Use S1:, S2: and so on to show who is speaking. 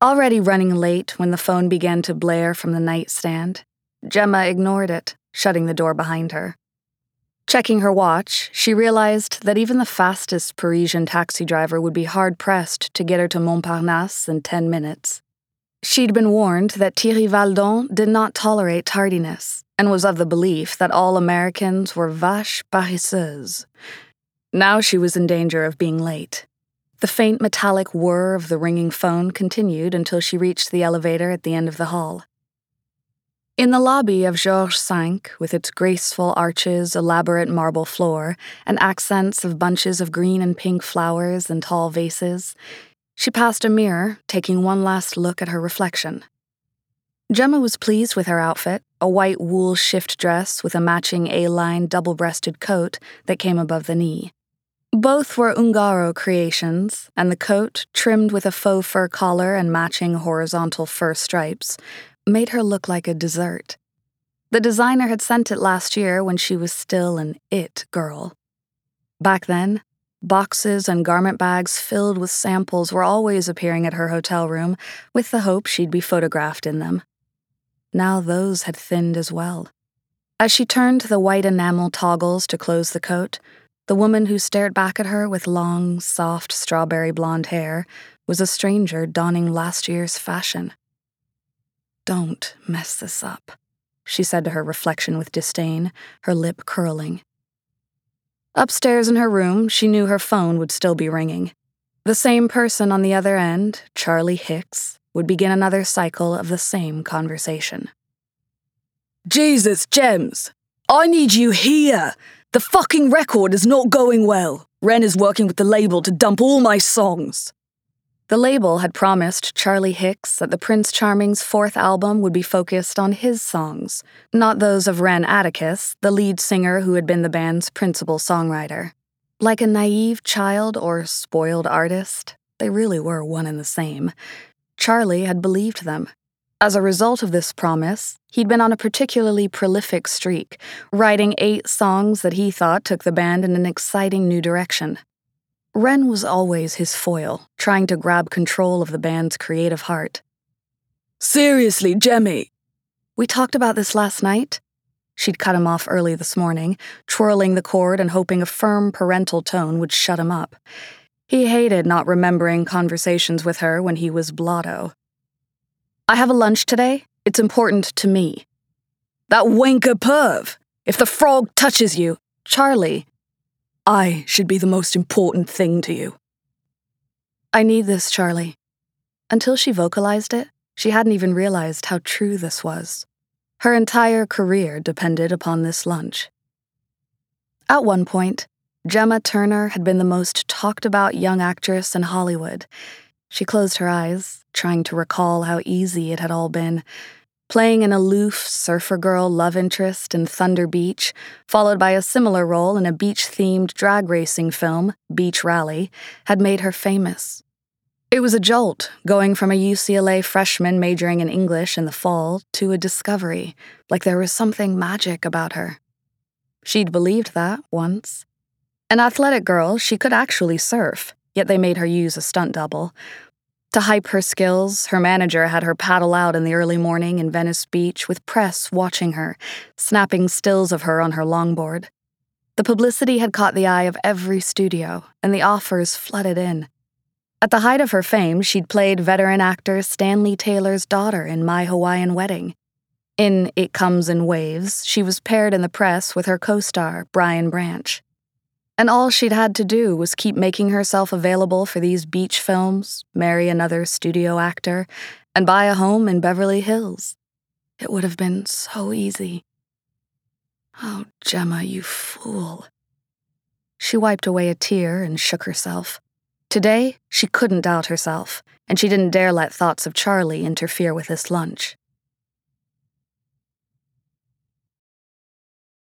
S1: Already running late when the phone began to blare from the nightstand, Gemma ignored it, shutting the door behind her. Checking her watch, she realized that even the fastest Parisian taxi driver would be hard pressed to get her to Montparnasse in 10 minutes. She'd been warned that Thierry Valdon did not tolerate tardiness and was of the belief that all Americans were vaches paresseuses. Now she was in danger of being late. The faint metallic whir of the ringing phone continued until she reached the elevator at the end of the hall. In the lobby of Georges V, with its graceful arches, elaborate marble floor, and accents of bunches of green and pink flowers and tall vases, she passed a mirror, taking one last look at her reflection. Gemma was pleased with her outfit a white wool shift dress with a matching A line double breasted coat that came above the knee. Both were Ungaro creations, and the coat, trimmed with a faux fur collar and matching horizontal fur stripes, made her look like a dessert. The designer had sent it last year when she was still an it girl. Back then, boxes and garment bags filled with samples were always appearing at her hotel room with the hope she'd be photographed in them. Now those had thinned as well. As she turned the white enamel toggles to close the coat, the woman who stared back at her with long, soft, strawberry blonde hair was a stranger donning last year's fashion. Don't mess this up, she said to her reflection with disdain, her lip curling. Upstairs in her room, she knew her phone would still be ringing. The same person on the other end, Charlie Hicks, would begin another cycle of the same conversation.
S2: Jesus, Gems! I need you here! The fucking record is not going well. Ren is working with the label to dump all my songs.
S1: The label had promised Charlie Hicks that the Prince Charming's fourth album would be focused on his songs, not those of Ren Atticus, the lead singer who had been the band's principal songwriter. Like a naive child or spoiled artist, they really were one and the same. Charlie had believed them as a result of this promise, he'd been on a particularly prolific streak, writing eight songs that he thought took the band in an exciting new direction. Ren was always his foil, trying to grab control of the band's creative heart.
S2: Seriously, Jemmy.
S1: We talked about this last night. She'd cut him off early this morning, twirling the cord and hoping a firm parental tone would shut him up. He hated not remembering conversations with her when he was blotto. I have a lunch today. It's important to me.
S2: That wanker perv. If the frog touches you,
S1: Charlie,
S2: I should be the most important thing to you.
S1: I need this, Charlie. Until she vocalized it, she hadn't even realized how true this was. Her entire career depended upon this lunch. At one point, Gemma Turner had been the most talked about young actress in Hollywood, she closed her eyes, trying to recall how easy it had all been. Playing an aloof surfer girl love interest in Thunder Beach, followed by a similar role in a beach themed drag racing film, Beach Rally, had made her famous. It was a jolt, going from a UCLA freshman majoring in English in the fall to a discovery, like there was something magic about her. She'd believed that once. An athletic girl, she could actually surf, yet they made her use a stunt double. To hype her skills, her manager had her paddle out in the early morning in Venice Beach with press watching her, snapping stills of her on her longboard. The publicity had caught the eye of every studio, and the offers flooded in. At the height of her fame, she'd played veteran actor Stanley Taylor's daughter in My Hawaiian Wedding. In It Comes in Waves, she was paired in the press with her co star, Brian Branch. And all she'd had to do was keep making herself available for these beach films, marry another studio actor, and buy a home in Beverly Hills. It would have been so easy. Oh, Gemma, you fool. She wiped away a tear and shook herself. Today, she couldn't doubt herself, and she didn't dare let thoughts of Charlie interfere with this lunch.